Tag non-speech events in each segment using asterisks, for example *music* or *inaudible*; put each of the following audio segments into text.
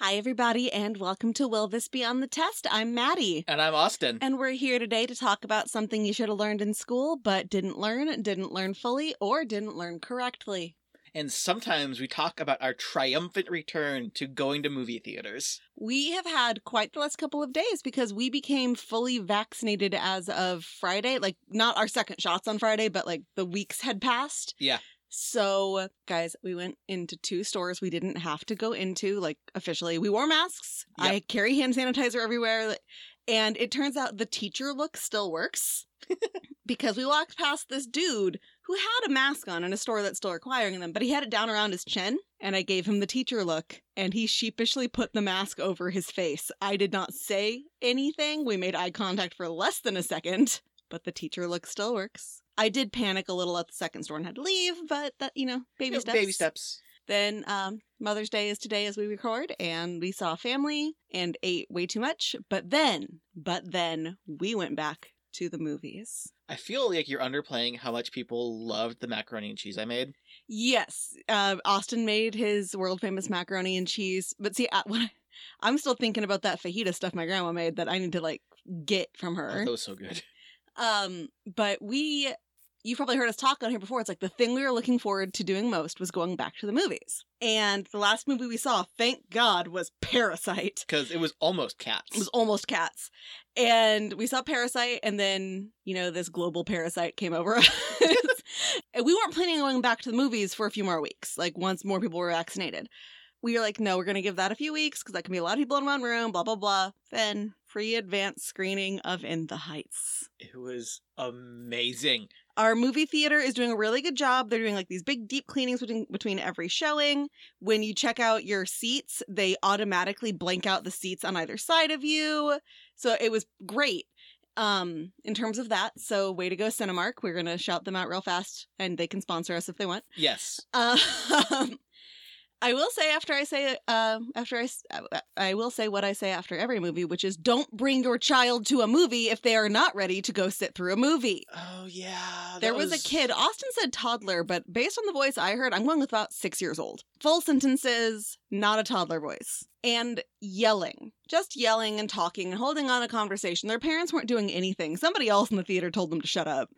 Hi, everybody, and welcome to Will This Be on the Test? I'm Maddie. And I'm Austin. And we're here today to talk about something you should have learned in school, but didn't learn, didn't learn fully, or didn't learn correctly. And sometimes we talk about our triumphant return to going to movie theaters. We have had quite the last couple of days because we became fully vaccinated as of Friday. Like, not our second shots on Friday, but like the weeks had passed. Yeah. So, guys, we went into two stores we didn't have to go into, like officially. We wore masks. Yep. I carry hand sanitizer everywhere. And it turns out the teacher look still works *laughs* because we walked past this dude who had a mask on in a store that's still requiring them, but he had it down around his chin. And I gave him the teacher look, and he sheepishly put the mask over his face. I did not say anything. We made eye contact for less than a second, but the teacher look still works. I did panic a little at the second store and had to leave, but that, you know, baby steps. Baby steps. Then um, Mother's Day is today as we record, and we saw family and ate way too much. But then, but then we went back to the movies. I feel like you're underplaying how much people loved the macaroni and cheese I made. Yes, uh, Austin made his world famous macaroni and cheese. But see, *laughs* I, I'm still thinking about that fajita stuff my grandma made that I need to like get from Oh, her. that was so good. Um, but we, you've probably heard us talk on here before. It's like the thing we were looking forward to doing most was going back to the movies. And the last movie we saw, thank God, was Parasite. Because it was almost cats. It was almost cats. And we saw Parasite, and then, you know, this global parasite came over us. *laughs* and we weren't planning on going back to the movies for a few more weeks, like once more people were vaccinated. We were like, no, we're going to give that a few weeks because that can be a lot of people in one room, blah, blah, blah. Then free advance screening of In the Heights. It was amazing. Our movie theater is doing a really good job. They're doing like these big deep cleanings between between every showing. When you check out your seats, they automatically blank out the seats on either side of you. So it was great. Um, in terms of that, so way to go, Cinemark. We're gonna shout them out real fast, and they can sponsor us if they want. Yes. *laughs* Um, I will say after I say uh, after I s- I will say what I say after every movie, which is don't bring your child to a movie if they are not ready to go sit through a movie. Oh, yeah. There was, a kid. Austin said toddler, but based on the voice I heard, I'm going with about six years old. Full sentences, not a toddler voice. And yelling. Just yelling and talking and holding on a conversation. Their parents weren't doing anything. Somebody else in the theater told them to shut up.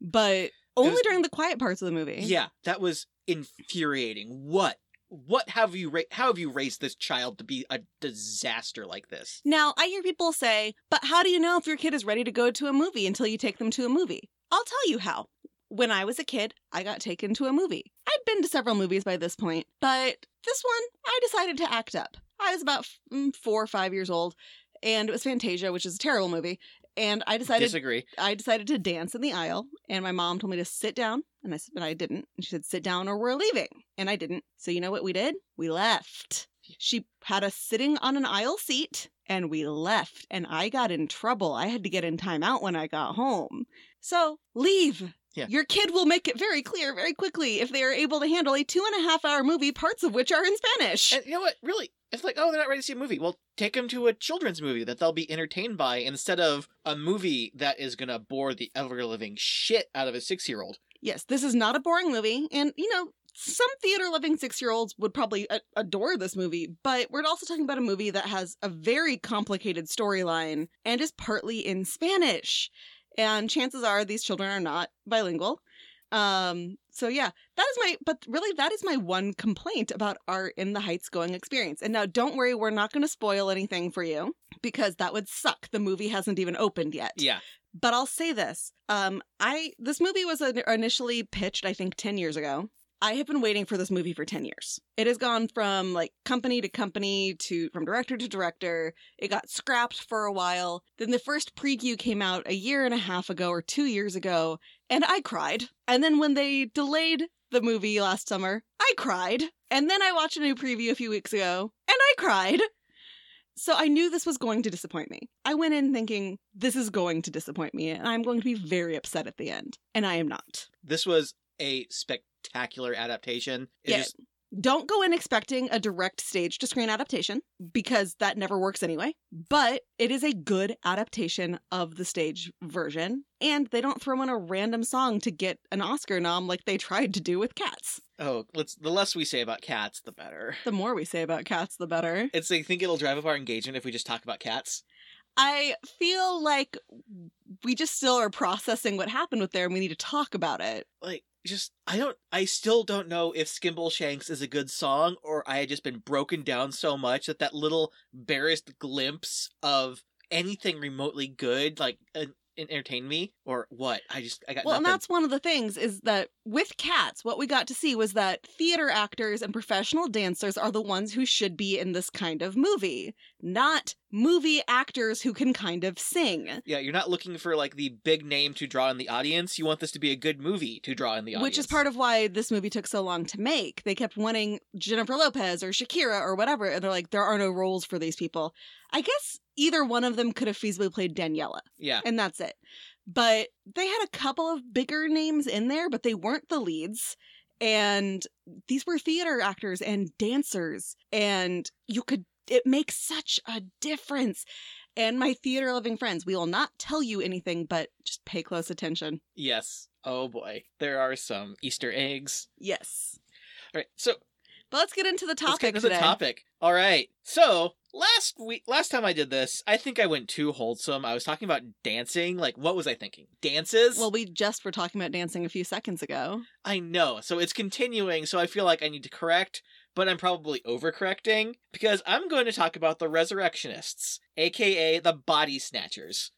But only was- during the quiet parts of the movie. Yeah, that was infuriating. What? What have you ra- how have you raised this child to be a disaster like this? Now, I hear people say, but how do you know if your kid is ready to go to a movie until you take them to a movie? I'll tell you how. When I was a kid, I got taken to a movie. I'd been to several movies by this point, but this one, I decided to act up. I was about mm, four or five years old, and it was Fantasia, which is a terrible movie. And I decided Disagree. I decided to dance in the aisle, and my mom told me to sit down, and I s- and I didn't. And she said, "Sit down, or we're leaving," and I didn't. So you know what we did? We left. She had us sitting on an aisle seat, and we left. And I got in trouble. I had to get in timeout when I got home. So leave. Yeah. Your kid will make it very clear very quickly if they are able to handle a two and a half hour movie, parts of which are in Spanish. And you know what? Really, it's like, oh, they're not ready to see a movie. Well, take them to a children's movie that they'll be entertained by instead of a movie that is gonna bore the ever living shit out of a six year old. Yes, this is not a boring movie. And, you know, some theater loving six year olds would probably a- adore this movie, but we're also talking about a movie that has a very complicated storyline and is partly in Spanish. And chances are these children are not bilingual. Um, so yeah, that is my, but really that is my one complaint about our In the Heights going experience. And now don't worry, we're not going to spoil anything for you because that would suck. The movie hasn't even opened yet. Yeah. But I'll say this. Um, I this movie was initially pitched, I think, ten years ago. I have been waiting for this movie for ten years. It has gone from like company to company to from director to director. It got scrapped for a while. Then the first preview came out a year and a half ago or two years ago, and I cried. And then when they delayed the movie last summer, I cried. And then I watched a new preview a few weeks ago, and I cried. So I knew this was going to disappoint me. I went in thinking this is going to disappoint me and I'm going to be very upset at the end. And I am not. This was a spectacular adaptation. It Yeah. just Don't go in expecting a direct stage to screen adaptation because that never works anyway. But it is a good adaptation of the stage version, and they don't throw in a random song to get an Oscar nom like they tried to do with Cats. Oh, let's the less we say about cats, the better. The more we say about Cats, the better. It's I think it'll drive up our engagement if we just talk about cats. I feel like we just still are processing what happened with there and we need to talk about it. Like just I don't I still don't know if Skimbleshanks is a good song or I had just been broken down so much that that little barest glimpse of anything remotely good like uh, entertain me or what I just I got Well, and that's one of the things is that with cats, what we got to see was that theater actors and professional dancers are the ones who should be in this kind of movie, not movie actors who can kind of sing. Yeah, you're not looking for like the big name to draw in the audience. You want this to be a good movie to draw in the audience. Which is part of why this movie took so long to make. They kept wanting Jennifer Lopez or Shakira or whatever, and they're like, there are no roles for these people. I guess either one of them could have feasibly played Daniela, Yeah. and that's it. But they had a couple of bigger names in there, but they weren't the leads. And these were theater actors and dancers, and you could, it makes such a difference. And my theater loving friends, we will not tell you anything, but just pay close attention. Yes. Oh boy. There are some Easter eggs. Yes. All right. So But let's get into the topic. let's get into today. the topic. All right. So last week, last time I did this, I think I went too wholesome. I was talking about dancing. Like, what was I thinking? Dances? Well, we just were talking about dancing a few seconds ago. I know. So it's continuing. So I feel like I need to correct, but I'm probably overcorrecting because I'm going to talk about the resurrectionists, aka the body snatchers.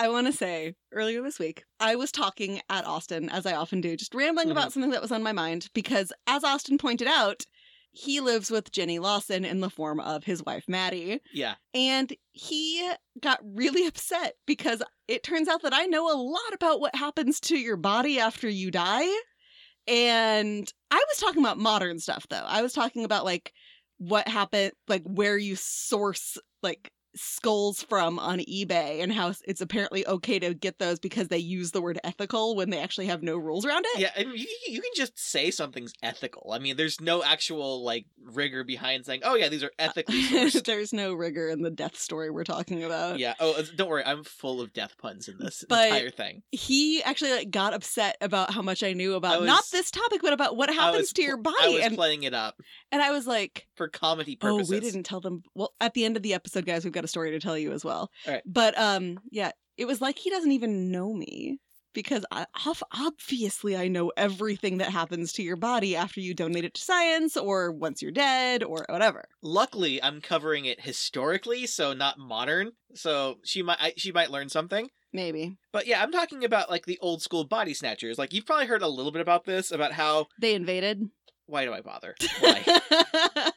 I want to say earlier this week, I was talking at Austin, as I often do, just rambling mm-hmm. about something that was on my mind because, as Austin pointed out, he lives with Jenny Lawson in the form of his wife, Maddie. Yeah. And he got really *laughs* upset because it turns out that I know a lot about what happens to your body after you die. And I was talking about modern stuff, though. I was talking about like what happened, like where you source like skulls from on eBay and how it's apparently okay to get those because they use the word ethical when they actually have no rules around it. Yeah, and you, you can just say something's ethical. I mean, there's no actual like rigor behind saying, "Oh yeah, these are ethically *laughs* sourced." There's no rigor in the death story we're talking about. yeah. Oh, uh, don't worry, I'm full of death puns in this But- entire thing. he actually like got upset about how much I knew about I was- not this topic, but about what happens to your body. I was and playing it up and I was like, for comedy purposes. oh, we didn't tell them. Well, at the end of the episode, guys, we've got a story to tell you as well. All right. But um, yeah, it was like he doesn't even know me because I, obviously I know everything that happens to your body after you donate it to science or once you're dead or whatever. Luckily, I'm covering it historically, so not modern. So she might I, she might learn something. Maybe But yeah, I'm talking about like the old school body snatchers. Like you've probably heard a little bit about this about how they invaded. why do I bother? *laughs* Why?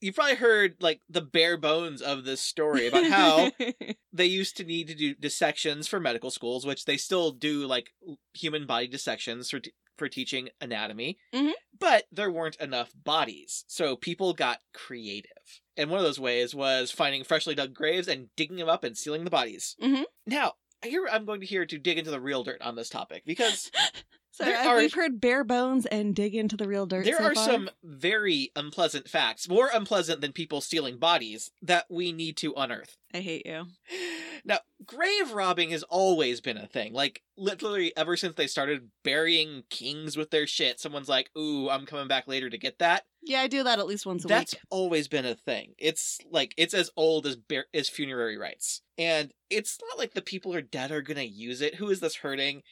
You've probably heard like the bare bones of this story about how *laughs* they used to need to do dissections for medical schools, which they still do, like human body dissections for t- for teaching anatomy. Mhm. But there weren't enough bodies, so people got creative. And one of those ways was finding freshly dug graves and digging them up and sealing the bodies. Mhm. Now, here I'm going to here to dig into the real dirt on this topic because *laughs* so are- we've heard bare bones and dig into the real dirt. there so are far. some very unpleasant facts, more unpleasant than people stealing bodies, that we need to unearth. I hate you. *sighs* Now, grave robbing has always been a thing. Like, literally, ever since they started burying kings with their shit, someone's like, ooh, I'm coming back later to get that. Yeah, I do that at least once a That's week. always been a thing. It's like, it's as old as, bur- as funerary rites. And it's not like the people who are dead are gonna use it. Who is this hurting?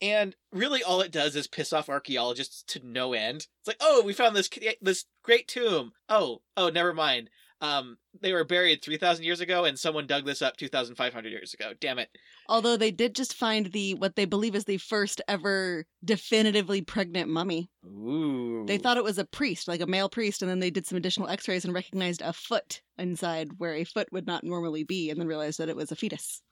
And really, all it does is piss off archaeologists to no end. It's like, oh, we found this this great tomb. Oh, oh, never mind. Um, they were buried three thousand years ago, and someone dug this up two thousand five hundred years ago. Damn it! Although they did just find the what they believe is the first ever definitively pregnant mummy. Ooh, They thought it was a priest, like a male priest, and then they did some additional x-rays and recognized a foot inside where a foot would not normally be and then realized that it was a fetus.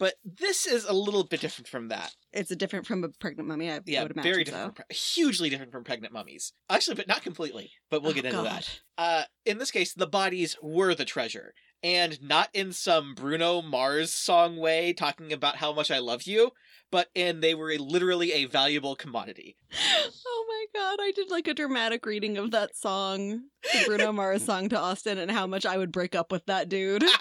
But this is a little bit different from that. It's a different from a pregnant mummy, I Yeah, would imagine. very different, from, pre- hugely different from pregnant mummies. Actually, but not completely. But we'll Oh, get into God. that. Uh, in this case, the bodies were the treasure. and not in some Bruno Mars song way talking about how much I love you, but in they were literally a valuable commodity. *gasps* Oh my god, I did like a dramatic reading of that song, the Bruno Mars song to Austin, and how much I would break up with that dude. *laughs*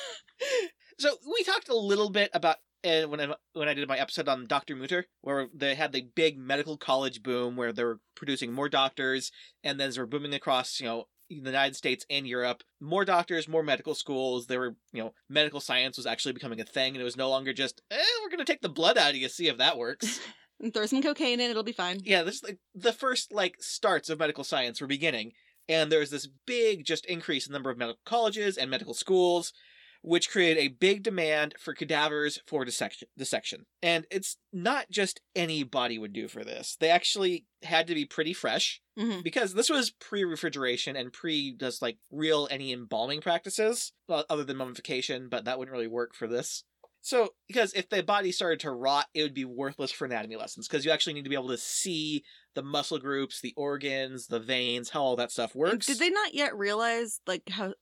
*laughs* *laughs* so we talked a little bit about uh, when I, when I did my episode on Dr. Mutter, where they had the big medical college boom, where they were producing more doctors, and then they were booming across, you know, the United States and Europe. More doctors, more medical schools. There were, you know, medical science was actually becoming a thing, and it was no longer just, eh, we're going to take the blood out of you, see if that works. *laughs* and throw some cocaine in, it'll be fine. yeah, this like the first like starts of medical science were beginning, and there's this big just increase in the number of medical colleges and medical schools, which created a big demand for cadavers for dissection. dissection. And it's not just any body would do for this. They actually had to be pretty fresh hmm because this was pre-refrigeration and pre just like real any embalming practices well, other than mummification but that wouldn't really work for this so because if the body started to rot it would be worthless for anatomy lessons because you actually need to be able to see the muscle groups the organs the veins how all that stuff works Did they not yet realize, like, how.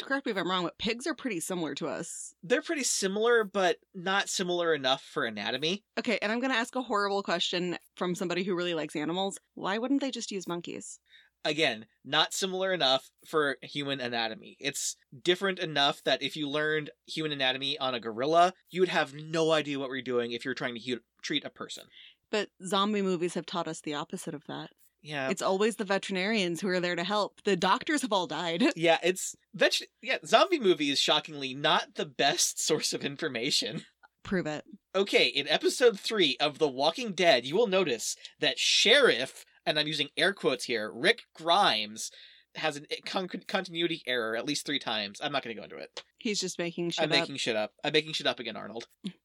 Correct me if I'm wrong, but pigs are pretty similar to us. they're pretty similar but not similar enough for anatomy Okay, and I'm going to ask a horrible question from somebody who really likes animals. Why wouldn't they just use monkeys? again, not similar enough for human anatomy. It's different enough that if you learned human anatomy on a gorilla, you would have no idea what we're doing if you're trying to hu- treat a person. But zombie movies have taught us the opposite of that. Yeah. It's always the veterinarians who are there to help. The doctors have all died. *laughs* yeah, it's vet- yeah, zombie movie is shockingly not the best *laughs* source of information. Prove it. Okay, in episode 3 of The Walking Dead, you will notice that Sheriff, and I'm using air quotes here, Rick Grimes has a eh, con- continuity error at least 3 times. I'm not going to go into it. He's just making shit I'm up. making shit up. I'm making shit up again, Arnold. *laughs*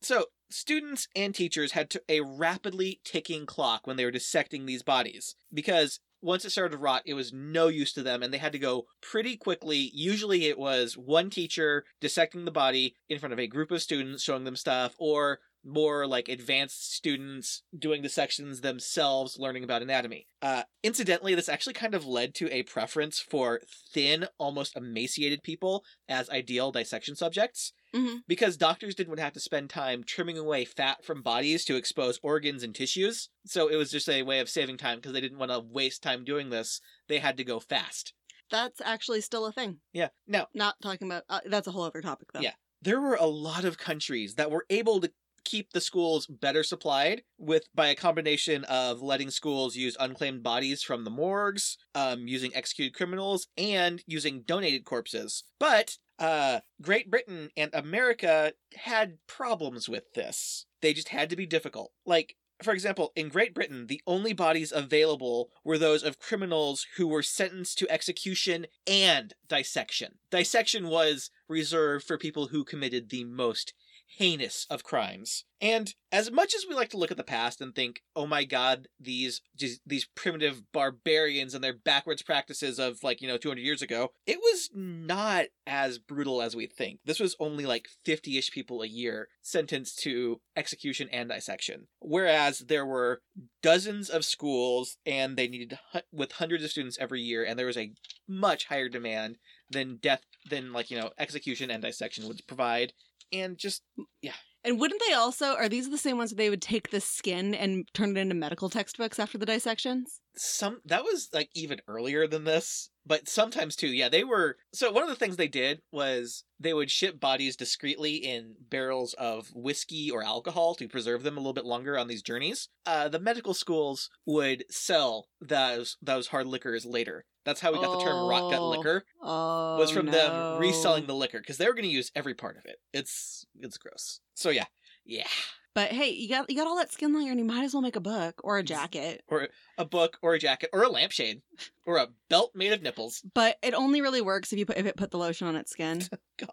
so, students and teachers had to, a rapidly ticking clock when they were dissecting these bodies because once it started to rot, it was no use to them, and they had to go pretty quickly. Usually, it was one teacher dissecting the body in front of a group of students, showing them stuff, or more like advanced students doing the sections themselves, learning about anatomy. Uh, incidentally, this actually kind of led to a preference for thin, almost emaciated people as ideal dissection subjects Mhm. because doctors didn't have to spend time trimming away fat from bodies to expose organs and tissues. So it was just a way of saving time because they didn't want to waste time doing this. They had to go fast. That's actually still a thing. Yeah. Now, Not talking about. Uh, that's a whole other topic, though. Yeah. there were a lot of countries that were able to keep the schools better supplied with by a combination of letting schools use unclaimed bodies from the morgues, um, using executed criminals, and using donated corpses. But uh, Great Britain and America had problems with this. They just had to be difficult. Like, for example, in Great Britain, the only bodies available were those of criminals who were sentenced to execution and dissection. Dissection was reserved for people who committed the most heinous of crimes. And as much as we like to look at the past and think, "Oh my god, these these primitive barbarians and their backwards practices of like, you know, 200 years ago," it was not as brutal as we think. This was only like 50ish people a year sentenced to execution and dissection. Whereas there were dozens of schools and they needed with hundreds of students every year and there was a much higher demand than death than like, you know, execution and dissection would provide and just yeah. And wouldn't they also? Are these the same ones that they would take the skin and turn it into medical textbooks after the dissections? some that was like even earlier than this but sometimes too yeah they were so one of the things they did was they would ship bodies discreetly in barrels of whiskey or alcohol to preserve them a little bit longer on these journeys. Uh, the medical schools would sell those those hard liquors later. That's how we got the term rot gut Oh, liquor Oh, was from no. them reselling the liquor because they were going to use every part of it. It's it's gross. So yeah yeah But hey, you got you got all that skin layer, and you might as well make a book or a jacket. or a book or a jacket or a lampshade or a belt made of nipples But it only really works if you put if it put the lotion on its skin. *laughs* God,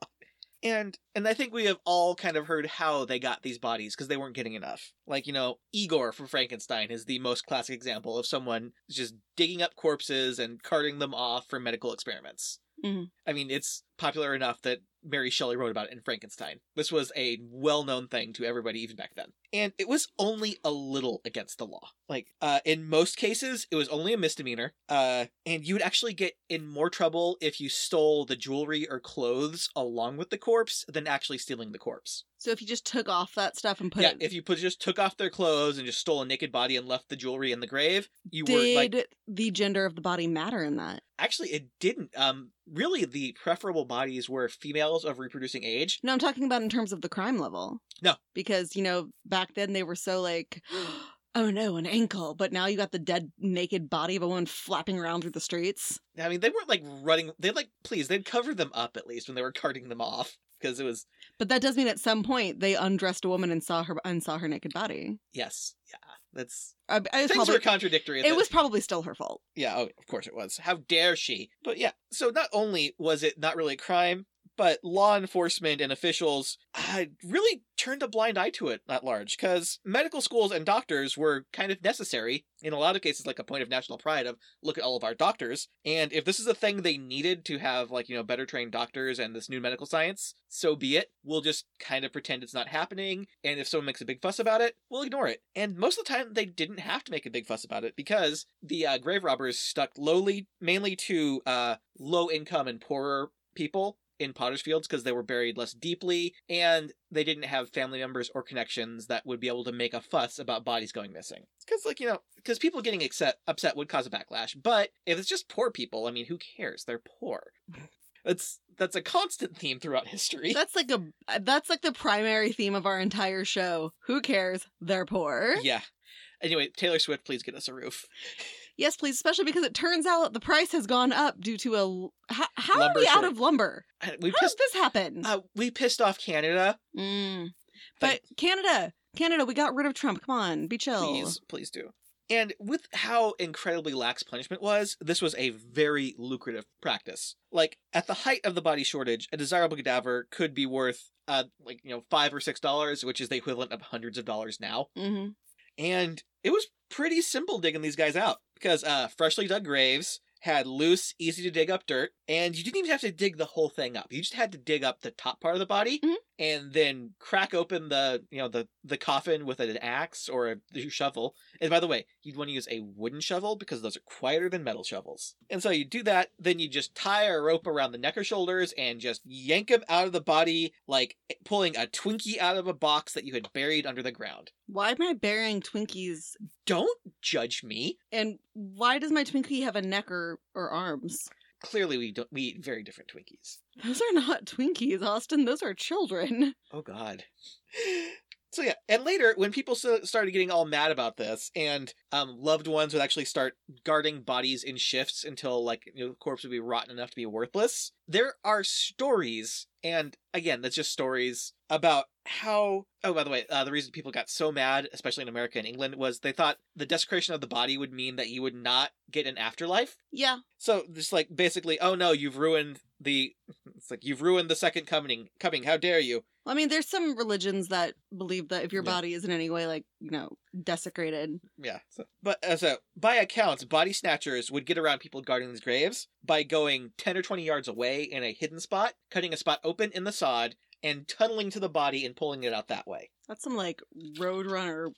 And and I think we have all kind of heard how they got these bodies because they weren't getting enough. Like, you know, Igor from Frankenstein is the most classic example of someone just digging up corpses and carting them off for medical experiments. Mhm. I mean, it's popular enough that Mary Shelley wrote about it in Frankenstein. This was a well known thing to everybody even back then. And it was only a little against the law. Like, uh, in most cases, it was only a misdemeanor. Uh, and you would actually get in more trouble if you stole the jewelry or clothes along with the corpse than actually stealing the corpse. So if you just took off that stuff and put yeah, it, if you put, just took off their clothes and just stole a naked body and left the jewelry in the grave, you were like did the gender of the body matter in that? Actually, it didn't. Um, really, the preferable bodies were females of reproducing age. No, I'm talking about in terms of the crime level. No. Because, you know, back then they were so like, *gasps* oh no, an ankle. But now you got the dead, naked body of a woman flapping around through the streets. I mean, they weren't like running. They like, please, they'd cover them up at least when they were carting them off because it was But that does mean at some point they undressed a woman and saw her and saw her naked body. yes, yeah. That's I, I things probably, were contradictory. it was probably still her fault. Yeah, oh, of course it was. How dare she? But yeah, so not only was it not really a crime, but law enforcement and officials uh, really turned a blind eye to it at large because medical schools and doctors were kind of necessary in a lot of cases, like a point of national pride of look at all of our doctors. And if this is a thing they needed to have, like, you know, better trained doctors and this new medical science, so be it. We'll just kind of pretend it's not happening. And if someone makes a big fuss about it, we'll ignore it. And most of the time, they didn't have to make a big fuss about it because the uh, grave robbers stuck lowly, mainly to uh, low income and poorer people in potter's fields because they were buried less deeply and they didn't have family members or connections that would be able to make a fuss about bodies going missing because like you know because people getting upset upset would cause a backlash but if it's just poor people i mean who cares they're poor *laughs* that's that's a constant theme throughout history That's like a that's like the primary theme of our entire show. Who cares? They're poor. yeah anyway taylor swift please get us a roof *laughs* Yes, please, especially because it turns out the price has gone up due to a. How, how are we out of lumber? Uh, we How pissed did this happen? uh, we pissed off canada Mm. But Canada, Canada, we got rid of Trump. Come on, be chill. Please, please do. And with how incredibly lax punishment was, this was a very lucrative practice. Like at the height of the body shortage, a desirable cadaver could be worth uh like you know five or six dollars, which is the equivalent of hundreds of dollars now. hmm And it was pretty simple digging these guys out because uh freshly dug graves had loose, easy to dig up dirt, and you didn't even have to dig the whole thing up. You just had to dig up the top part of the body Mhm. And then crack open the you know the the coffin with an axe or a shovel. And by the way, you'd want to use a wooden shovel because those are quieter than metal shovels. And so you do that, then you just tie a rope around the neck or shoulders and just yank him out of the body like eh, pulling a Twinkie out of a box that you had buried under the ground. Why am I burying Twinkies? Don't judge me. And why does my Twinkie have a neck or, or arms? Clearly, we don't we eat very different Twinkies. Those are not Twinkies, Austin. Those are children. Oh God. So yeah, and later when people started getting all mad about this, and um, loved ones would actually start guarding bodies in shifts until like you know, the corpse would be rotten enough to be worthless. There are stories, and again, that's just stories about how. Oh, by the way, uh, the reason people got so mad, especially in America and England, was they thought the desecration of the body would mean that you would not get an afterlife. Yeah. So just like basically, oh no, you've ruined the. It's like you've ruined the second coming. Coming, how dare you? well, I mean, there's some religions that believe that if your Yeah. body is in any way, like, you know, desecrated. Yeah. So, but uh, so by accounts, body snatchers would get around people guarding these graves by going ten or twenty yards away in a hidden spot, cutting a spot open in the sod, and tunneling to the body and pulling it out that way. That's some, like, Roadrunner,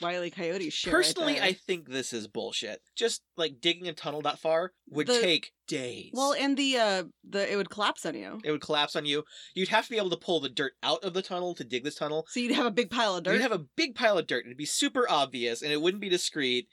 Wile E. Coyote shit. Personally, there. I think this is bullshit. Just like digging a tunnel that far would The- take days. Well, and the, uh, the, it would collapse on you. it would collapse on you. You'd have to be able to pull the dirt out of the tunnel to dig this tunnel. So you'd have a big pile of dirt. You'd have a big pile of dirt. It'd be super obvious and it wouldn't be discreet.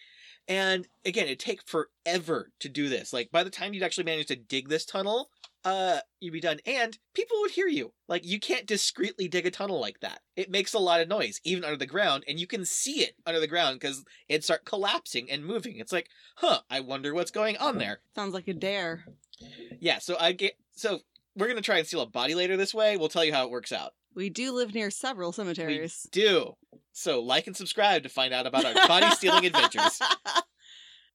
And again, it'd take forever to do this. Like by the time you'd actually manage to dig this tunnel, uh, you'd be done. And people would hear you. Like you can't discreetly dig a tunnel like that. It makes a lot of noise, even under the ground, and you can see it under the ground because it'd start collapsing and moving. It's like, huh, I wonder what's going on there. Sounds like a dare. Yeah, so I get so we're gonna try and steal a body later this way. We'll tell you how it works out. We do live near several cemeteries. We do. So like and subscribe to find out about our body stealing adventures. *laughs*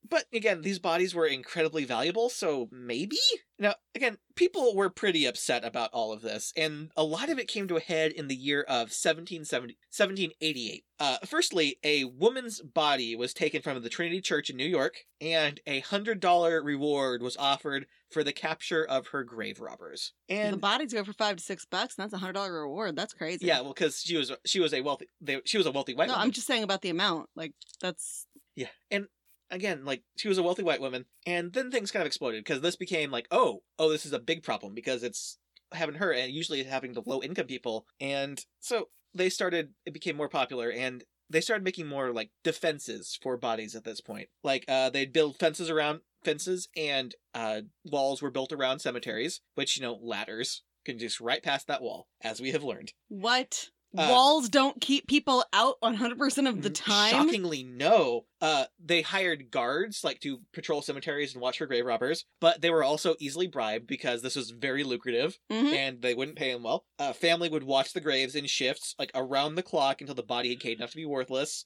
But again, these bodies were incredibly valuable, so maybe? Now, again, people were pretty upset about all of this, and a lot of it came to a head in the year of 1770, 1788. Uh, firstly, a woman's body was taken from the Trinity Church in New York, and a $100 reward was offered for the capture of her grave robbers. And the bodies go for five to six bucks, and that's a hundred dollar reward. That's crazy. yeah, well, because she was she was a wealthy they, she was a wealthy white no, woman. I'm just saying about the amount. Like that's Yeah, and again, like she was a wealthy white woman, and then things kind of exploded because this became like, oh, oh, this is a big problem because it's having her, and usually happening to low income people, and so they started. It became more popular, and they started making more like defenses for bodies at this point. Like uh, they'd build fences around fences, and uh, walls were built around cemeteries, which you know ladders can just right past that wall, as we have learned. what Uh, walls don't keep people out 100 percent of the time. Shockingly, no. Uh, they hired guards like to patrol cemeteries and watch for grave robbers, but they were also easily bribed because this was very lucrative Mhm. and they wouldn't pay them well. Uh, family would watch the graves in shifts, like around the clock, until the body had decayed enough to be worthless.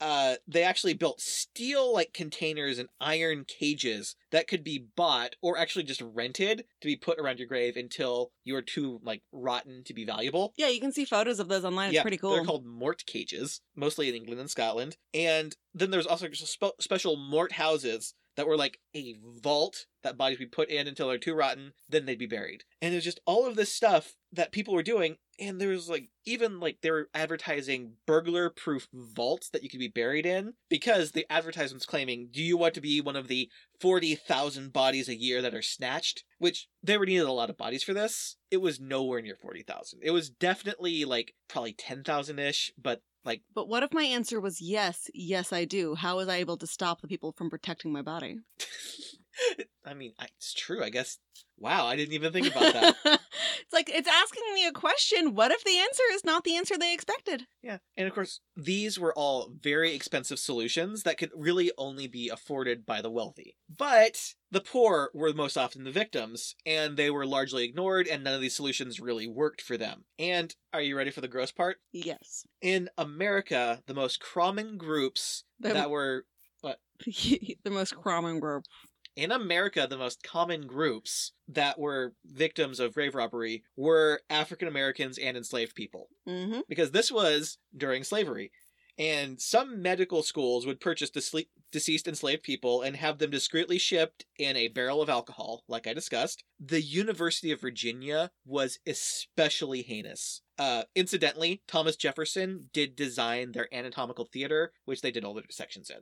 Uh, they actually built steel like containers and iron cages that could be bought or actually just rented to be put around your grave until you were too like rotten to be valuable. Yeah, you can see photos of those online. It's pretty cool. They're called mort cages, mostly in England and Scotland. And then there's also spe- special mort houses that were like a vault that bodies would be put in until they're too rotten, then they'd be buried. And there's just all of this stuff that people were doing. And there was like, even like they were advertising burglar proof vaults that you could be buried in because the advertisement's claiming, do you want to be one of the 40,000 bodies a year that are snatched? Which they were needed a lot of bodies for this. It was nowhere near 40,000. It was definitely like probably 10,000 ish, but like But what if my answer was yes, yes, I do? How was I able to stop the people from protecting my body? *laughs* *laughs* I mean, it's true. I guess. Wow, I didn't even think about that. *laughs* it's like it's asking me a question. What if the answer is not the answer they expected? yeah, and of course, these were all very expensive solutions that could really only be afforded by the wealthy. But the poor were most often the victims, and they were largely ignored, and none of these solutions really worked for them. And are you ready for the gross part? Yes. In America, the most common groups The, that were *laughs* the most common group. In America, the most common groups that were victims of grave robbery were African Americans and enslaved people. Mm-hmm. Because this was during slavery. And some medical schools would purchase the deceased enslaved people and have them discreetly shipped in a barrel of alcohol, like I discussed. The University of Virginia was especially heinous. Uh, incidentally, Thomas Jefferson did design their anatomical theater, which they did all the sections in.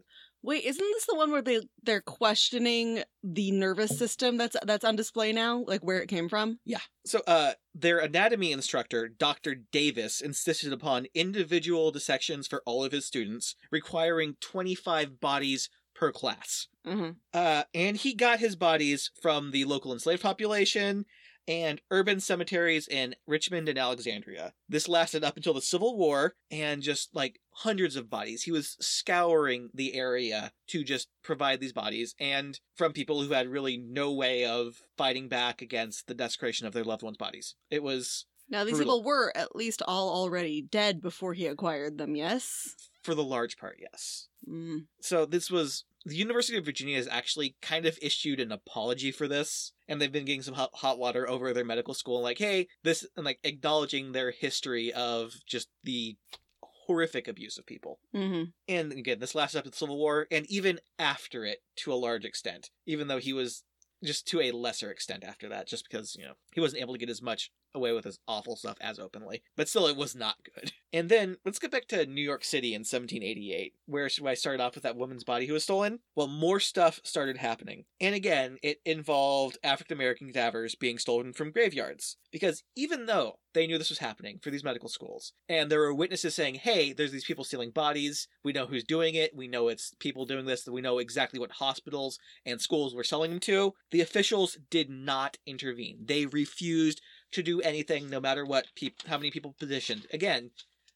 Wait, isn't this the one where they they're questioning the nervous system that's that's on display now, like where it came from? Yeah. So, uh, their anatomy instructor, Dr. Davis, insisted upon individual dissections for all of his students, requiring 25 bodies per class. Mm-hmm. Uh, and he got his bodies from the local enslaved population and urban cemeteries in Richmond and Alexandria. This lasted up until the Civil War and just like hundreds of bodies. He was scouring the area to just provide these bodies and from people who had really no way of fighting back against the desecration of their loved ones' bodies. It was, Now these Brutal. people were at least all already dead before he acquired them. Yes. for the large part, yes. Mm. So this was the University of Virginia has actually kind of issued an apology for this, and they've been getting some hot, hot water over their medical school, like, hey, this, and like acknowledging their history of just the horrific abuse of people. hmm And again, this lasted up to the Civil War, and even after it, to a large extent, even though he was just to a lesser extent after that, just because, you know, he wasn't able to get as much away with his awful stuff as openly. But still, it was not good. *laughs* And then let's get back to New York City in 1788, where should I started off with that woman's body who was stolen. Well, more stuff started happening. And again, it involved African American cadavers being stolen from graveyards. Because even though they knew this was happening for these medical schools, and there were witnesses saying, hey, there's these people stealing bodies, we know who's doing it, we know it's people doing this, we know exactly what hospitals and schools were selling them to, the officials did not intervene. They refused to do anything no matter what how many people petitioned again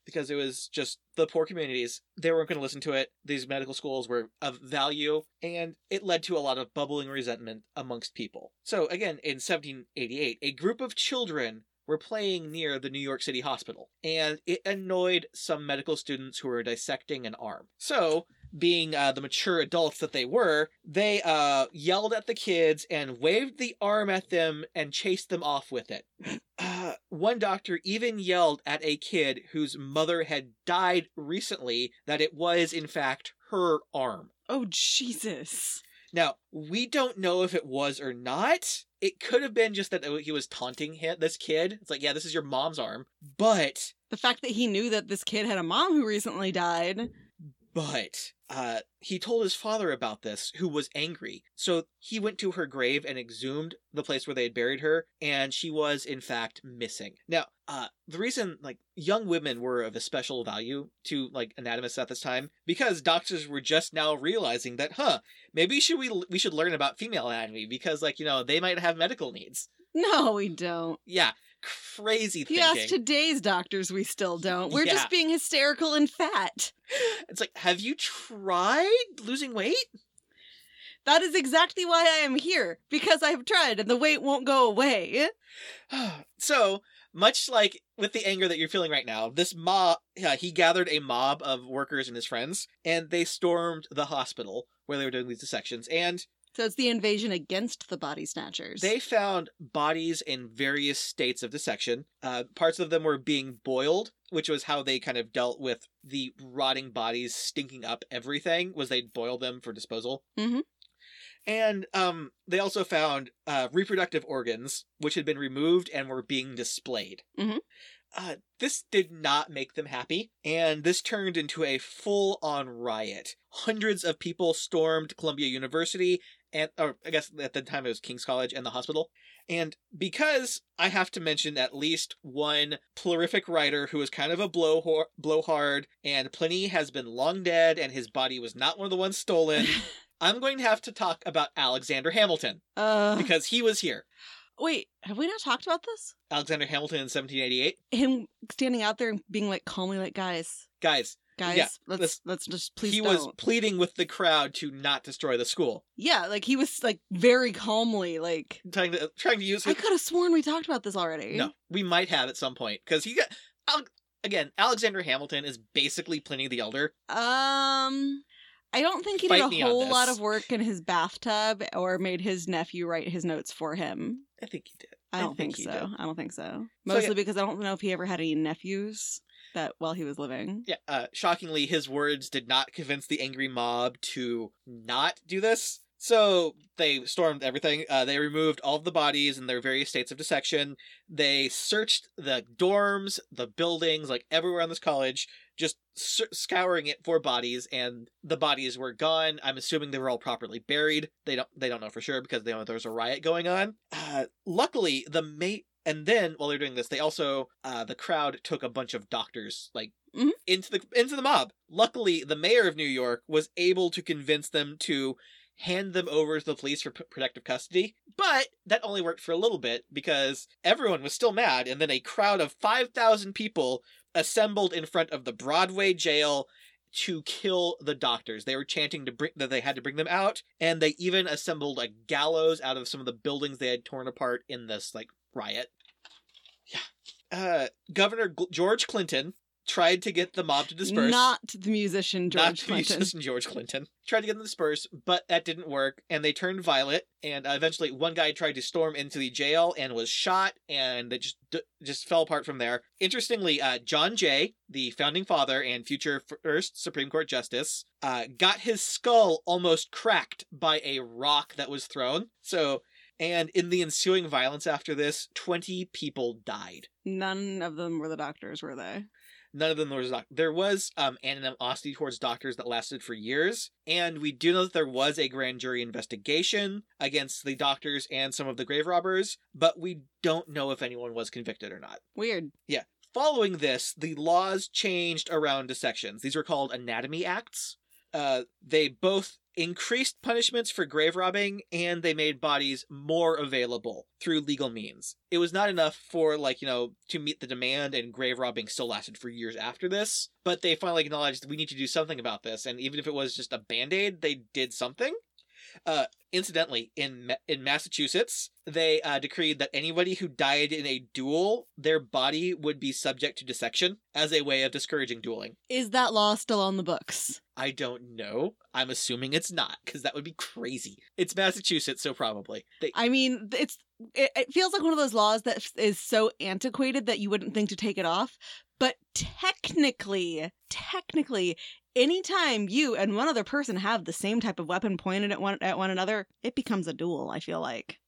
because it was just the poor communities they weren't going to listen to it. These medical schools were of value and it led to a lot of bubbling resentment amongst people. So again in 1788 a group of children were playing near the New York City hospital, and it annoyed some medical students who were dissecting an arm. So being uh, the mature adults that they were, they uh, yelled at the kids and waved the arm at them and chased them off with it. *sighs* Uh, one doctor even yelled at a kid whose mother had died recently that it was, in fact, her arm. Oh, Jesus. Now, we don't know if it was or not. It could have been just that he was taunting him, this kid. It's like, yeah, this is your mom's arm. But, The fact that he knew that this kid had a mom who recently died. But, uh, he told his father about this, who was angry. So he went to her grave and exhumed the place where they had buried her, and she was, in fact, missing. Now, uh, the reason, like, young women were of a special value to, like, anatomists at this time, because doctors were just now realizing that, huh, maybe should we, we should learn about female anatomy, because, like, you know, they might have medical needs. No, we don't. Yeah, crazy thinking. ask today's doctors, we still don't. We're Yeah. just being hysterical and fat. It's like, have you tried losing weight? That is exactly why I am here. Because I have tried and the weight won't go away. *sighs* so, much like with the anger that you're feeling right now, this mob, yeah, he gathered a mob of workers and his friends, and they stormed the hospital where they were doing these dissections, and So it's the invasion against the body snatchers. they found bodies in various states of dissection. Uh, parts of them were being boiled, which was how they kind of dealt with the rotting bodies stinking up everything, was they'd boil them for disposal. Mhm. And um, they also found uh, reproductive organs, which had been removed and were being displayed. Mhm. Uh, this did not make them happy, and this turned into a full-on riot. Hundreds of people stormed Columbia University, and or I guess at the time it was King's College and the hospital. And because I have to mention at least one prolific writer who was kind of a blow blowhard, and Pliny has been long dead, and his body was not one of the ones stolen. *laughs* I'm going to have to talk about Alexander Hamilton uh, because he was here. wait, have we not talked about this? Alexander Hamilton in 1788. Him standing out there and being like calmly like, guys, Guys, guys, Yeah, let's let's just please he don't. was pleading with the crowd to not destroy the school, Yeah, like he was like very calmly like trying to trying to use I could have sworn we talked about this already. No, we might have at some point because he got again. Alexander Hamilton is basically Pliny the Elder. Um I don't think he Fight did a whole lot of work in his bathtub or made his nephew write his notes for him. I think he did. I don't think, he so. did. I don't think so. So, Mostly yeah. because I don't know if he ever had any nephews that while he was living. Yeah. Uh, shockingly, his words did not convince the angry mob to not do this. So they stormed everything. Uh, they removed all of the bodies in their various states of dissection. They searched the dorms, the buildings, like everywhere on this college, just scouring it for bodies. And the bodies were gone. I'm assuming they were all properly buried. They don't. They don't know for sure because they know there was a riot going on. Uh, luckily, the mate. And then while they're doing this, they also uh, the crowd took a bunch of doctors like Mhm. into the into the mob. Luckily, the mayor of New York was able to convince them to hand them over to the police for p- protective custody. But that only worked for a little bit because everyone was still mad, and then a crowd of 5,000 people assembled in front of the Broadway jail to kill the doctors. They were chanting to bring that they had to bring them out, and they even assembled a gallows out of some of the buildings they had torn apart in this like riot. Yeah. Uh, Governor G- George Clinton tried to get the mob to disperse. Not the musician Not George the Clinton. musician George Clinton. Tried to get them to disperse, but that didn't work, and they turned violent. And uh, eventually, one guy tried to storm into the jail and was shot, and it just d- just fell apart from there. Interestingly, uh, John Jay, the founding father and future first Supreme Court justice, uh, got his skull almost cracked by a rock that was thrown. So. And in the ensuing violence after this, 20 people died. None of them were the doctors, were they? None of them was doc- there was um animosity towards doctors that lasted for years, and we do know that there was a grand jury investigation against the doctors and some of the grave robbers, but we don't know if anyone was convicted or not. Weird. Yeah. Following this, the laws changed around dissections. These were called anatomy acts. Uh, they both increased punishments for grave robbing and they made bodies more available through legal means. It was not enough for, like, you know, to meet the demand, and grave robbing still lasted for years after this. But they finally acknowledged we need to do something about this, and even if it was just a band aid, they did something. Uh, incidentally, in in Massachusetts, they uh, decreed that anybody who died in a duel, their body would be subject to dissection as a way of discouraging dueling. Is that law still on the books? I don't know. I'm assuming it's not because that would be crazy. It's Massachusetts, so probably. They, I mean, it's it, it feels like one of those laws that is so antiquated that you wouldn't think to take it off. But technically, technically, anytime you and one other person have the same type of weapon pointed at one at one another, it becomes a duel. I feel like.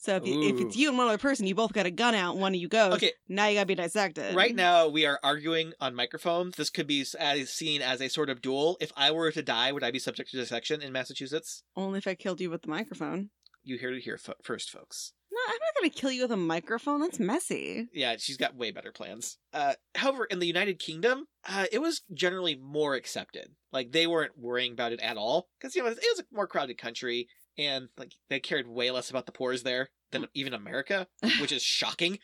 So if, you, if it's you and one other person, you both got a gun out, one of you goes. Okay. Now you gotta be dissected. right now, we are arguing on microphones. This could be as seen as a sort of duel. If I were to die, would I be subject to dissection in Massachusetts? Only if I killed you with the microphone. You heard it here fo- first, folks. I'm not gonna kill you with a microphone. That's messy. Yeah, she's got way better plans. Uh, however, in the United Kingdom, uh, it was generally more accepted. Like they weren't worrying about it at all because you know it was a more crowded country, and like they cared way less about the pores there than *laughs* even America, which is *laughs* shocking.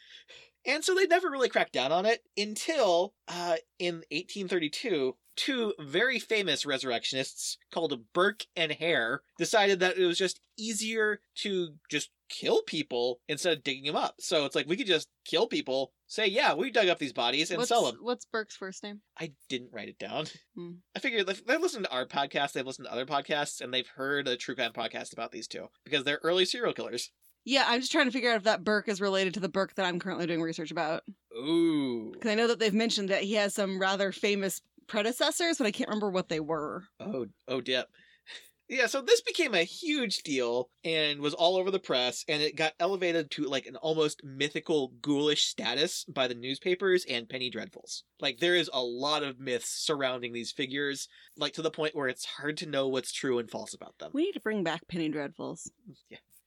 And so they never really cracked down on it until uh, in 1832, two very famous resurrectionists called Burke and Hare decided that it was just easier to just kill people instead of digging them up. So it's like we could just kill people, say, yeah, we dug up these bodies and what's, sell them. What's Burke's first name? I didn't write it down. Hmm. I figured they've listened to our podcast, they've listened to other podcasts, and they've heard a true crime podcast about these two because they're early serial killers. Yeah, I'm just trying to figure out if that Burke is related to the Burke that I'm currently doing research about. Ooh. Because I know that they've mentioned that he has some rather famous predecessors, but I can't remember what they were. Oh, oh, dip. *laughs* Yeah, so this became a huge deal and was all over the press, and it got elevated to like an almost mythical, ghoulish status by the newspapers and penny dreadfuls. Like, there is a lot of myths surrounding these figures, like to the point where it's hard to know what's true and false about them. We need to bring back Penny Dreadfuls.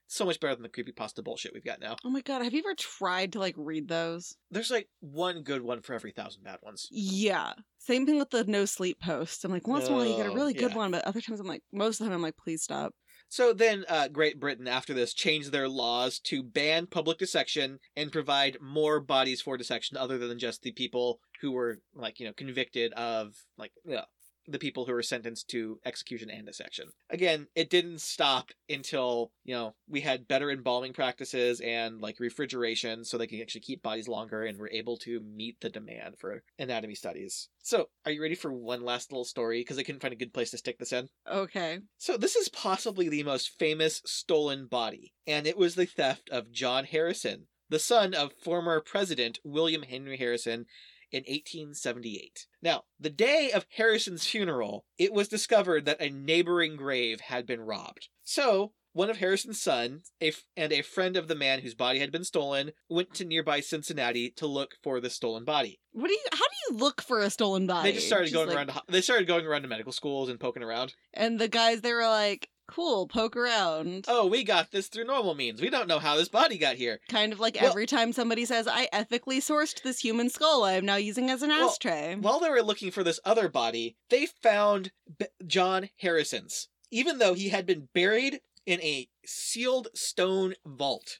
So much better than the creepy pasta bullshit we've got now. Oh my god, have you ever tried to like read those? There's like one good one for every thousand bad ones. Yeah. Same thing with the no sleep post. I'm like, once in a while you get a really good yeah. one, but other times I'm like, most of the time I'm like, please stop. So then, uh, Great Britain, after this, changed their laws to ban public dissection and provide more bodies for dissection other than just the people who were, like, you know, convicted of, like, you know, the people who were sentenced to execution and dissection. Again, it didn't stop until, you know, we had better embalming practices and, like, refrigeration so they can actually keep bodies longer and were able to meet the demand for anatomy studies. So, are you ready for one last little story? Because I couldn't find a good place to stick this in. Okay. So this is possibly the most famous stolen body, and it was the theft of John Harrison, the son of former President William Henry Harrison in 1878. Now, the day of Harrison's funeral, it was discovered that a neighboring grave had been robbed. So, one of Harrison's sons a f- and a friend of the man whose body had been stolen went to nearby Cincinnati to look for the stolen body. What do you? How do you look for a stolen body? They just started going like- around. To, they started going around to medical schools and poking around. and the guys they were like, "Cool, poke around." Oh, we got this through normal means. We don't know how this body got here. Kind of like Well- every time somebody says, "I ethically sourced this human skull I am now using as an Well, ashtray." While they were looking for this other body, they found B- John Harrison's, even though he had been buried in a sealed stone vault.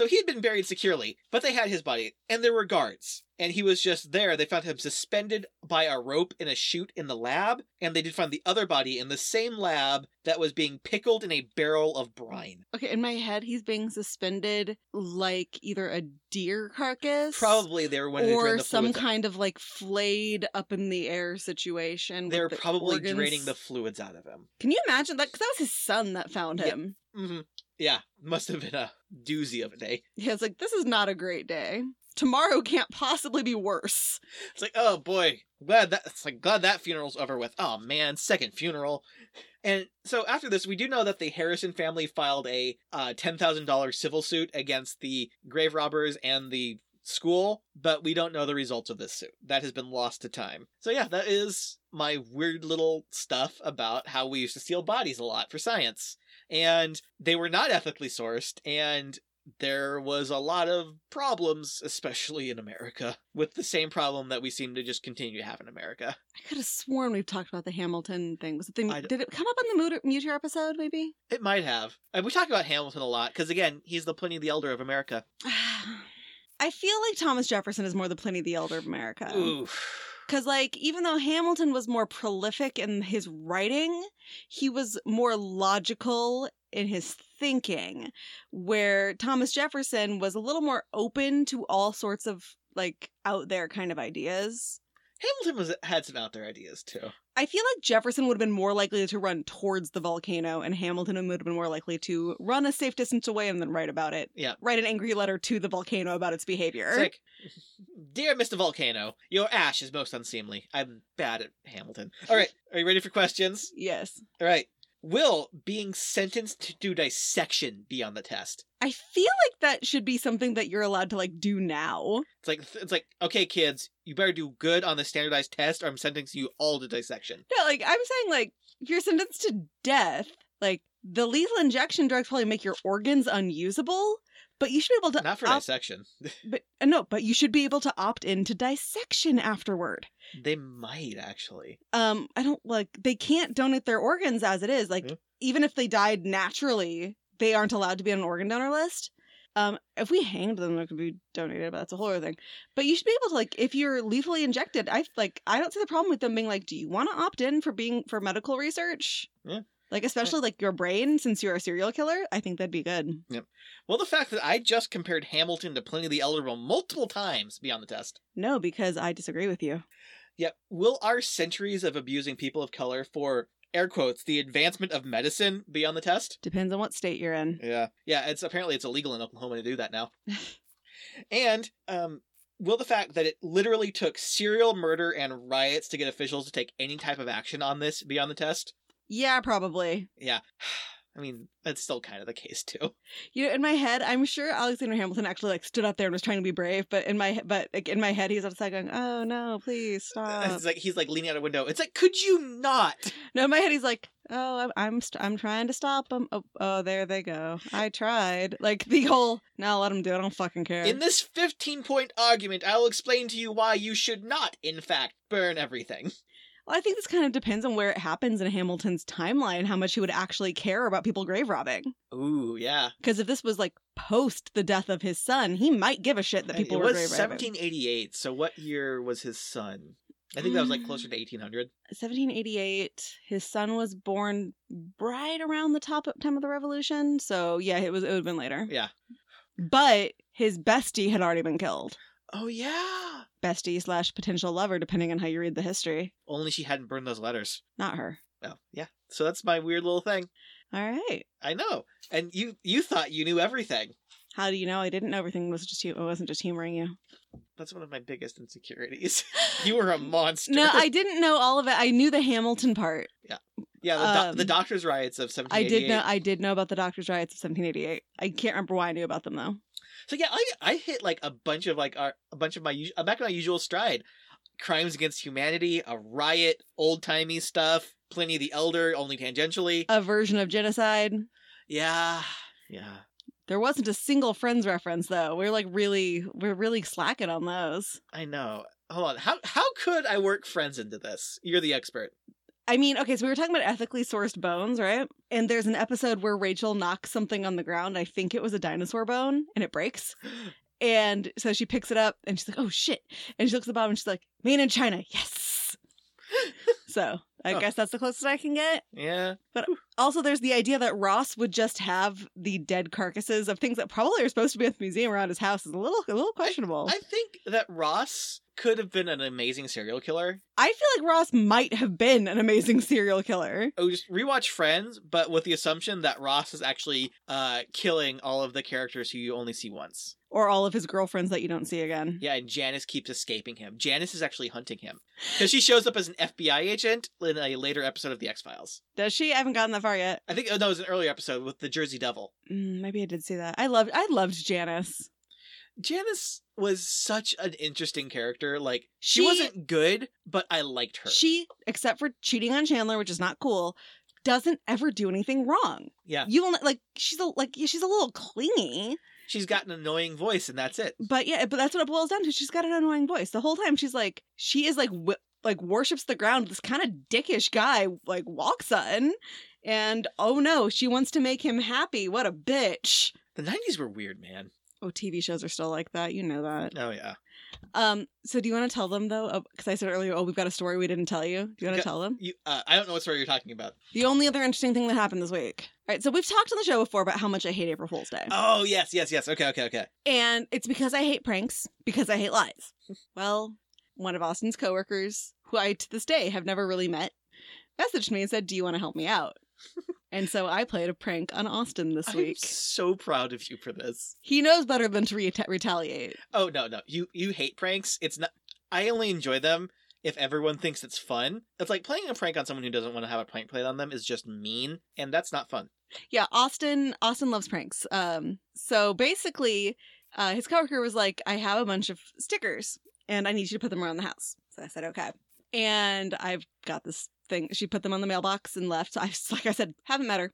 So he had been buried securely, but they had his body, and there were guards. And he was just there. They found him suspended by a rope in a chute in the lab, and they did find the other body in the same lab that was being pickled in a barrel of brine. okay, in my head, he's being suspended like either a deer carcass, Probably they were wanting to drain or the some out. kind of like flayed up in the air situation. They were with the probably organs. draining the fluids out of him. Can you imagine that? Because that was his son that found him. Yeah. him. Mm-hmm. Yeah, must have been a doozy of a day. Yeah, it's like this is not a great day. Tomorrow can't possibly be worse. It's like, oh boy, glad that it's like glad that funeral's over with. Oh man, second funeral. And so after this, we do know that the Harrison family filed a uh, ten thousand dollars civil suit against the grave robbers and the school, but we don't know the results of this suit. That has been lost to time. So yeah, that is my weird little stuff about how we used to steal bodies a lot for science. And they were not ethically sourced, and there was a lot of problems, especially in America, with the same problem that we seem to just continue to have in America. I could have sworn we've talked about the Hamilton thing. Was it the, did it come up in the Mütter, episode? Maybe. It might have. And we talk about Hamilton a lot because, again, he's the Pliny the Elder of America. *sighs* I feel like Thomas Jefferson is more the Pliny the Elder of America. Ooh. Because, like, even though Hamilton was more prolific in his writing, he was more logical in his thinking, where Thomas Jefferson was a little more open to all sorts of, like, out there kind of ideas. Hamilton was had some out there ideas too. I feel like Jefferson would have been more likely to run towards the volcano, and Hamilton would have been more likely to run a safe distance away and then write about it. Yeah. Write an angry letter to the volcano about its behavior. It's like, dear Mr. Volcano, your ash is most unseemly. I'm bad at Hamilton. All right, are you ready for questions? *laughs* yes. All right. Will being sentenced to do dissection be on the test? I feel like that should be something that you're allowed to like do now. It's like it's like okay, kids, you better do good on the standardized test, or I'm sentencing you all to dissection. No, like I'm saying like you're sentenced to death, like the lethal injection drugs probably make your organs unusable, but you should be able to Not for opt- dissection. *laughs* but uh, no, but you should be able to opt into dissection afterward. they might actually. um i don't like they can't donate their organs as it is like Yeah. even if they died naturally they aren't allowed to be on an organ donor list um if we hanged them they could be donated but that's a whole other thing but you should be able to like if you're lethally injected i like i don't see the problem with them being like do you want to opt in for being for medical research Yeah. Like especially like your brain since you're a serial killer i think that'd be good Yep. Well, the fact that I just compared Hamilton to Pliny the Elder multiple times beyond the test. no because i disagree with you Yeah. Will our centuries of abusing people of color for air quotes the advancement of medicine be on the test? depends on what state you're in Yeah. Yeah, it's apparently it's illegal in Oklahoma to do that now. *laughs* and um will the fact that it literally took serial murder and riots to get officials to take any type of action on this be on the test? Yeah probably Yeah. *sighs* I mean, that's still kind of the case too. You know, in my head, I'm sure Alexander Hamilton actually like stood up there and was trying to be brave, but in my but like in my head, he's outside going, "Oh no, please uh, stop." it's like he's like leaning out a window. It's like, could you not? *laughs* no, in my head, he's like, "Oh, I'm I'm, st- I'm trying to stop them. Oh, oh, there they go. I tried." Like the whole, "Now let him do it. I don't fucking care." In this 15 point argument, I will explain to you why you should not, in fact, burn everything. *laughs* well, I think this kind of depends on where it happens in Hamilton's timeline, how much he would actually care about people grave robbing. Ooh, yeah. Because if this was like post the death of his son, he might give a shit that people it were was grave robbing. 1788, so what year was his son? I think that was like closer to mm. 1800. 1788 his son was born right around the top of time of the revolution so yeah it was it would have been later Yeah. but his bestie had already been killed Oh, yeah. bestie slash potential lover depending on how you read the history Only she hadn't burned those letters. not her Oh, yeah. So that's my weird little thing. all right I know. And you you thought you knew everything. how do you know i didn't know everything was just you it wasn't just humoring you That's one of my biggest insecurities. *laughs* you were a monster. no i *laughs* didn't know all of it i knew the hamilton part Yeah, Yeah, the, do- um, the doctor's riots of 1788. i did know i did know about the doctor's riots of 1788 i can't remember why i knew about them though So yeah, I I hit like a bunch of like our, a bunch of my I'm back in my usual stride. Crimes against humanity, a riot, old timey stuff, Pliny the Elder, only tangentially. a version of genocide yeah, yeah. There wasn't a single Friends reference though. We're like really, we're really slacking on those. I know. Hold on. How how could I work friends into this? You're the expert. I mean, okay, so we were talking about ethically sourced bones, right? And there's an episode where Rachel knocks something on the ground. I think it was a dinosaur bone, and it breaks. And so she picks it up, and she's like, "Oh shit!" And she looks at the bottom, and she's like, "Made in China, yes." *laughs* so I Oh. guess that's the closest I can get. Yeah. But also, there's the idea that Ross would just have the dead carcasses of things that probably are supposed to be at the museum around his house is a little, a little questionable. I think that Ross could have been an amazing serial killer. I feel like Ross might have been an amazing *laughs* serial killer. Oh, just rewatch Friends, but with the assumption that Ross is actually uh killing all of the characters who you only see once. Or all of his girlfriends that you don't see again. Yeah, and Janice keeps escaping him. Janice is actually hunting him because she shows up as an FBI agent in a later episode of the X Files. Does she? I haven't gotten that far yet. I think oh, no, it was an earlier episode with the Jersey Devil. Mm, maybe I did see that. I loved I loved Janice. Janice was such an interesting character. Like she, She- wasn't good, but I liked her. She, except for cheating on Chandler, which is not cool, doesn't ever do anything wrong. yeah, You will not like she's a like she's a little clingy, she's got an annoying voice, and that's it. but yeah, but that's what it boils down to. She's got an annoying voice the whole time. She's like she is like w- like worships the ground. This kind of dickish guy like walks on, and oh no, she wants to make him happy. What a bitch. The '90s were weird, man. Oh, TV shows are still like that. You know that. Oh yeah. Um. So do you want to tell them though? Because I said earlier, oh, we've got a story we didn't tell you. Do you want to tell them? You, uh, I don't know what story you're talking about. The only other interesting thing that happened this week. All right. So we've talked on the show before about how much I hate April Fool's Day, Oh yes, yes, yes. Okay, okay, okay. and it's because I hate pranks because I hate lies. well, one of Austin's coworkers, who I to this day have never really met, messaged me and said, "Do you want to help me out?" And so I played a prank on Austin this week. I'm week. so proud of you for this. He knows better than to reta- retaliate. Oh no, no. You you hate pranks. It's not I only enjoy them if everyone thinks it's fun. It's like playing a prank on someone who doesn't want to have a prank played on them is just mean, and that's not fun. Yeah, Austin. Austin loves pranks. Um, so basically, uh, his coworker was like, "I have a bunch of stickers, and I need you to put them around the house." So I said, "Okay." And I've got this thing. She put them on the mailbox and left. I like I said, haven't met her.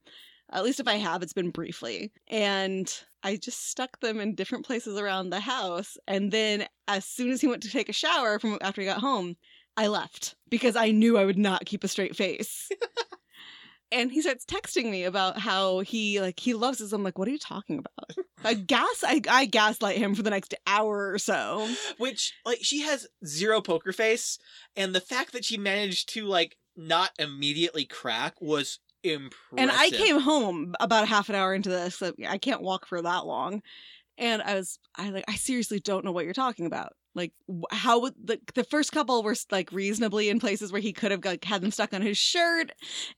At least if I have, it's been briefly. And I just stuck them in different places around the house. And then as soon as he went to take a shower from after he got home, I left because I knew I would not keep a straight face. *laughs* and he starts texting me about how he like he loves this. I'm like, what are you talking about? I gas I, I gaslight him for the next hour or so. Which like she has zero poker face, and the fact that she managed to like not immediately crack was impressive. And I came home about half an hour into this. So I can't walk for that long. And I was, I like, I seriously don't know what you're talking about. Like, how would the the first couple were like reasonably in places where he could have like had them stuck on his shirt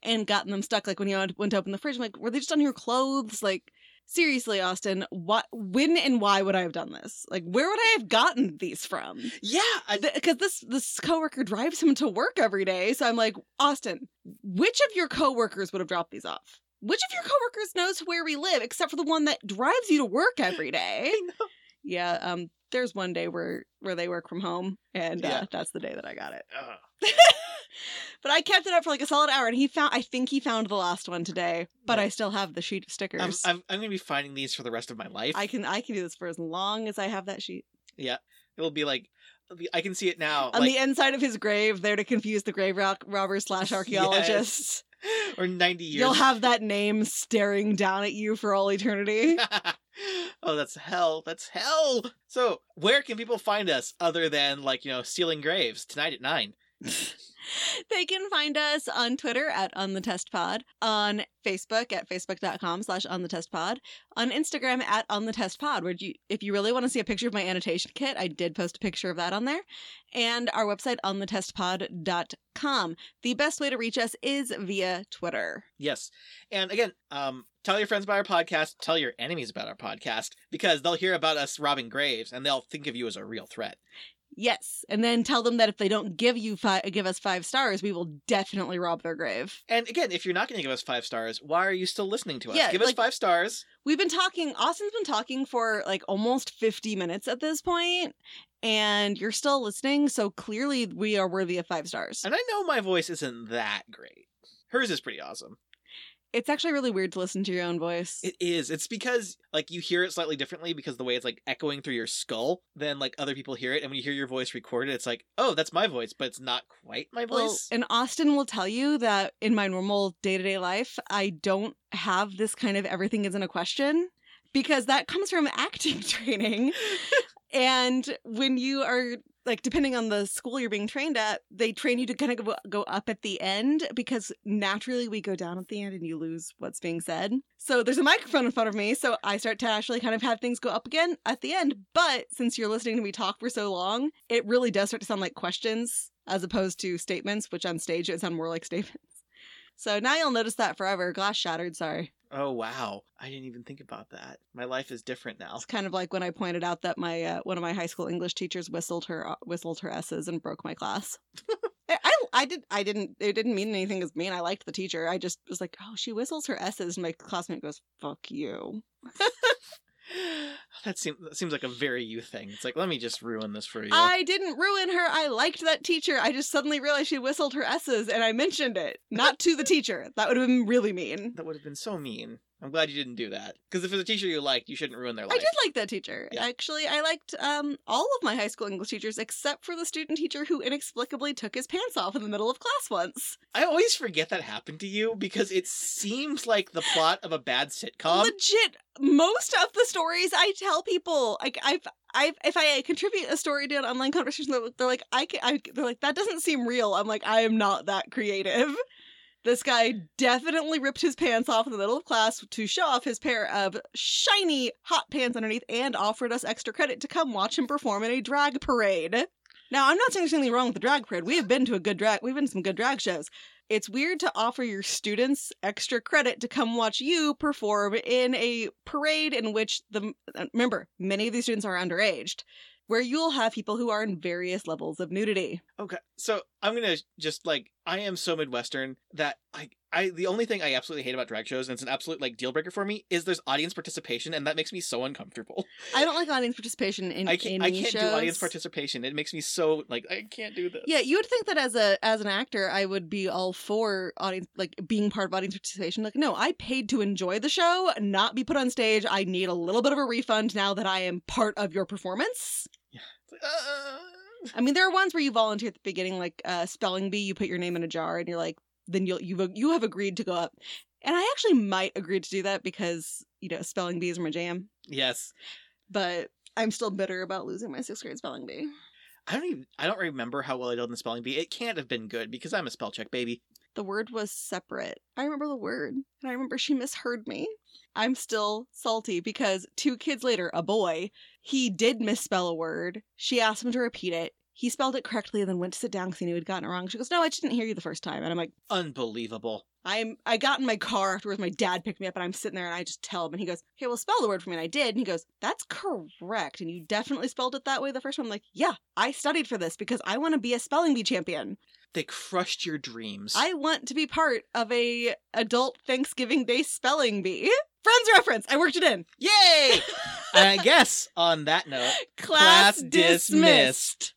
and gotten them stuck like when he went to open the fridge. I'm like, were they just on your clothes? Like, seriously, Austin, what, when, and why would I have done this? Like, where would I have gotten these from? Yeah, I, because this this coworker drives him to work every day. So I'm like, Austin, which of your coworkers would have dropped these off? Which of your coworkers knows where we live, except for the one that drives you to work every *laughs* day? Yeah, um, there's one day where where they work from home, and uh, Yeah. that's the day that I got it. Ugh. *laughs* but I kept it up for like a solid hour, and he found. I think he found the last one today, but. I still have the sheet of stickers. I'm, I'm I'm gonna be finding these for the rest of my life. I can I can do this for as long as I have that sheet. yeah, it'll be like it'll be, I can see it now. On like, the inside of his grave, there to confuse the grave rock robbers slash *laughs* archaeologists. *laughs* or ninety years. You'll have that name staring down at you for all eternity. *laughs* oh, that's hell. That's hell. So, where can people find us other than like you know stealing graves tonight at nine? *laughs* they can find us on Twitter at On The Test Pod, on Facebook at facebook.com slash On The Test Pod, on Instagram at On The Test Pod, where you, if you really want to see a picture of my annotation kit, I did post a picture of that on there, and our website onthetestpod.com. The best way to reach us is via Twitter. Yes, and again, um, tell your friends about our podcast. Tell your enemies about our podcast because they'll hear about us robbing graves and they'll think of you as a real threat. Yes, and then tell them that if they don't give you five, give us five stars, we will definitely rob their grave. And again, if you're not going to give us five stars, why are you still listening to us? Yeah, give us five stars. We've been talking. Austin's been talking for like almost fifty minutes at this point, and you're still listening. So clearly, we are worthy of five stars. And I know my voice isn't that great. Hers is pretty awesome. It's actually really weird to listen to your own voice. It is. It's because like you hear it slightly differently because the way it's like echoing through your skull than like other people hear it. And when you hear your voice recorded, it's like, oh, that's my voice, but it's not quite my Well, voice. and Austin will tell you that in my normal day to day life, I don't have this kind of everything isn't a question because that comes from *laughs* acting training. *laughs* and when you are like, depending on the school you're being trained at, they train you to kind of go, go up at the end because naturally we go down at the end and you lose what's being said. So there's a microphone in front of me. So I start to actually kind of have things go up again at the end. But since you're listening to me talk for so long, it really does start to sound like questions as opposed to statements, which on stage it sound more like statements. So now you'll notice that forever. Glass shattered, sorry. Oh wow, I didn't even think about that. My life is different now. It's kind of like when I pointed out that my uh, one of my high school English teachers whistled her uh, whistled her s's and broke my class. *laughs* I, I did I didn't it didn't mean anything as mean. I liked the teacher. I just was like, oh, she whistles her s's, and my classmate goes, "Fuck you." *laughs* *sighs* that seems that seems like a very you thing. It's like let me just ruin this for you. I didn't ruin her. I liked that teacher. I just suddenly realized she whistled her s's, and I mentioned it not to the teacher. That would have been really mean. That would have been so mean. I'm glad you didn't do that. Because if it's a teacher you liked, you shouldn't ruin their life. I did like that teacher. Yeah. Actually, I liked um all of my high school English teachers except for the student teacher who inexplicably took his pants off in the middle of class once. I always forget that happened to you because it seems like the plot of a bad sitcom. Legit, most of the stories I tell people, like I've, I've, if I contribute a story to an online conversation, they're like, I, can, I, they're like, that doesn't seem real. I'm like, I am not that creative. This guy definitely ripped his pants off in the middle of class to show off his pair of shiny hot pants underneath and offered us extra credit to come watch him perform in a drag parade. Now, I'm not saying there's anything wrong with the drag parade. We have been to a good drag, we've been to some good drag shows it's weird to offer your students extra credit to come watch you perform in a parade in which the uh, remember many of these students are underaged where you'll have people who are in various levels of nudity Okay, so I'm gonna just like I am so Midwestern that I I the only thing I absolutely hate about drag shows and it's an absolute like deal breaker for me is there's audience participation and that makes me so uncomfortable. i don't like audience participation in I can't I can't do audience participation. It makes me so like I can't do this. yeah you would think that as a as an actor i would be all for audience like being part of audience participation like no i paid to enjoy the show not be put on stage i need a little bit of a refund now that i am part of your performance uh, *laughs* I mean, there are ones where you volunteer at the beginning, like uh, spelling bee. You put your name in a jar, and you're like, then you'll you you have agreed to go up. And I actually might agree to do that because you know spelling bees are my jam. yes. But I'm still bitter about losing my sixth grade spelling bee. I don't even I don't remember how well I did in the spelling bee. It can't have been good because I'm a spell check baby. The word was separate. I remember the word, and I remember she misheard me. I'm still salty because two kids later, a boy, he did misspell a word. She asked him to repeat it. He spelled it correctly and then went to sit down because he knew he'd gotten it wrong. She goes, "No, I just didn't hear you the first time." And I'm like. Unbelievable. I'm I got in my car afterwards. My dad picked me up, and I'm sitting there, and I just tell him, and he goes, "Okay, well, spell the word for me." And I did, and he goes, "That's correct." And you definitely spelled it that way the first one. I'm like, "Yeah, I studied for this because I want to be a spelling bee champion. They crushed your dreams. I want to be part of a adult Thanksgiving Day spelling bee." Friends reference. I worked it in. Yay! *laughs* and I guess on that note, Class, Class dismissed. dismissed.